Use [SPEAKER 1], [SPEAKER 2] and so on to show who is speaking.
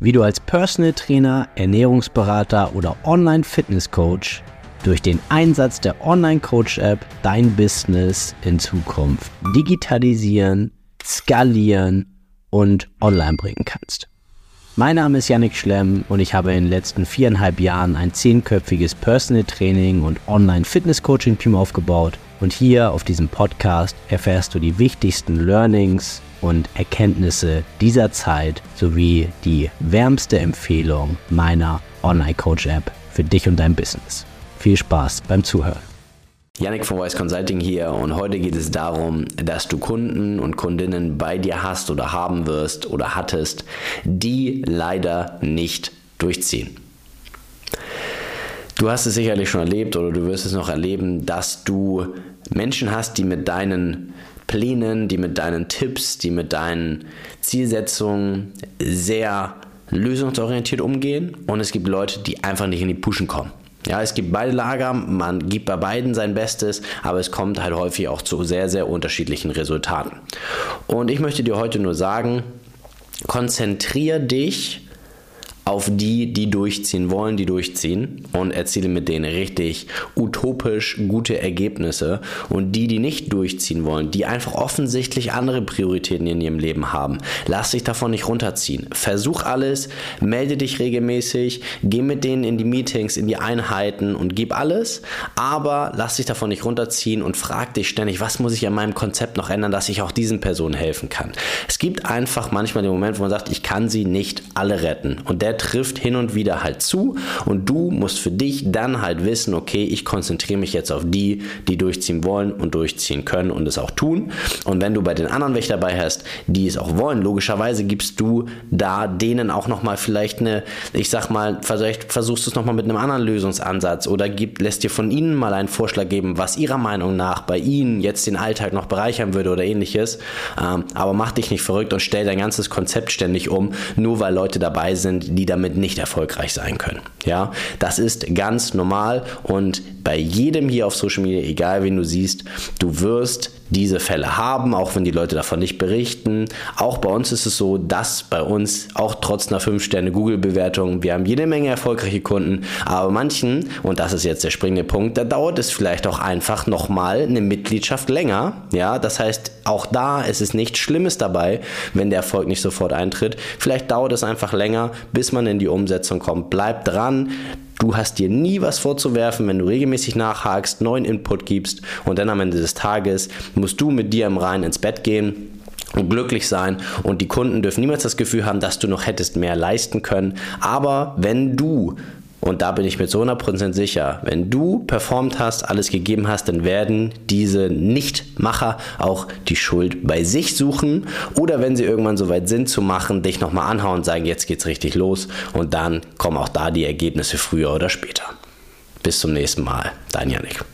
[SPEAKER 1] wie du als Personal Trainer, Ernährungsberater oder Online Fitness Coach durch den Einsatz der Online Coach App dein Business in Zukunft digitalisieren, skalieren und online bringen kannst. Mein Name ist Yannick Schlemm und ich habe in den letzten viereinhalb Jahren ein zehnköpfiges Personal Training und Online Fitness Coaching Team aufgebaut und hier auf diesem Podcast erfährst du die wichtigsten Learnings und Erkenntnisse dieser Zeit sowie die wärmste Empfehlung meiner Online Coach App für dich und dein Business. Viel Spaß beim Zuhören.
[SPEAKER 2] Yannick von Voice Consulting hier und heute geht es darum, dass du Kunden und Kundinnen bei dir hast oder haben wirst oder hattest, die leider nicht durchziehen. Du hast es sicherlich schon erlebt oder du wirst es noch erleben, dass du Menschen hast, die mit deinen Plänen, die mit deinen Tipps, die mit deinen Zielsetzungen sehr lösungsorientiert umgehen und es gibt Leute, die einfach nicht in die Puschen kommen. Ja, es gibt beide Lager, man gibt bei beiden sein Bestes, aber es kommt halt häufig auch zu sehr, sehr unterschiedlichen Resultaten. Und ich möchte dir heute nur sagen, konzentriere dich auf die, die durchziehen wollen, die durchziehen und erziele mit denen richtig utopisch gute Ergebnisse. Und die, die nicht durchziehen wollen, die einfach offensichtlich andere Prioritäten in ihrem Leben haben, lass dich davon nicht runterziehen. Versuch alles, melde dich regelmäßig, geh mit denen in die Meetings, in die Einheiten und gib alles, aber lass dich davon nicht runterziehen und frag dich ständig, was muss ich an meinem Konzept noch ändern, dass ich auch diesen Personen helfen kann. Es gibt einfach manchmal den Moment, wo man sagt, ich kann sie nicht alle retten. Und trifft hin und wieder halt zu und du musst für dich dann halt wissen, okay, ich konzentriere mich jetzt auf die, die durchziehen wollen und durchziehen können und es auch tun. Und wenn du bei den anderen welche dabei hast, die es auch wollen, logischerweise gibst du da denen auch nochmal vielleicht eine, ich sag mal, vielleicht versuchst du es nochmal mit einem anderen Lösungsansatz oder gib, lässt dir von ihnen mal einen Vorschlag geben, was ihrer Meinung nach bei ihnen jetzt den Alltag noch bereichern würde oder ähnliches. Ähm, aber mach dich nicht verrückt und stell dein ganzes Konzept ständig um, nur weil Leute dabei sind, die damit nicht erfolgreich sein können. Ja, das ist ganz normal und bei jedem hier auf Social Media, egal wen du siehst, du wirst diese Fälle haben, auch wenn die Leute davon nicht berichten. Auch bei uns ist es so, dass bei uns auch trotz einer 5-Sterne Google-Bewertung, wir haben jede Menge erfolgreiche Kunden, aber manchen, und das ist jetzt der springende Punkt, da dauert es vielleicht auch einfach nochmal eine Mitgliedschaft länger. Ja, das heißt, auch da ist es nichts Schlimmes dabei, wenn der Erfolg nicht sofort eintritt. Vielleicht dauert es einfach länger, bis man in die Umsetzung kommt. Bleib dran. Du hast dir nie was vorzuwerfen, wenn du regelmäßig nachhakst, neuen Input gibst und dann am Ende des Tages musst du mit dir im Rein ins Bett gehen und glücklich sein und die Kunden dürfen niemals das Gefühl haben, dass du noch hättest mehr leisten können. Aber wenn du und da bin ich mir zu 100% sicher, wenn du performt hast, alles gegeben hast, dann werden diese Nichtmacher auch die Schuld bei sich suchen oder wenn sie irgendwann so weit sind zu machen, dich nochmal anhauen und sagen, jetzt geht's richtig los und dann kommen auch da die Ergebnisse früher oder später. Bis zum nächsten Mal, dein Janik.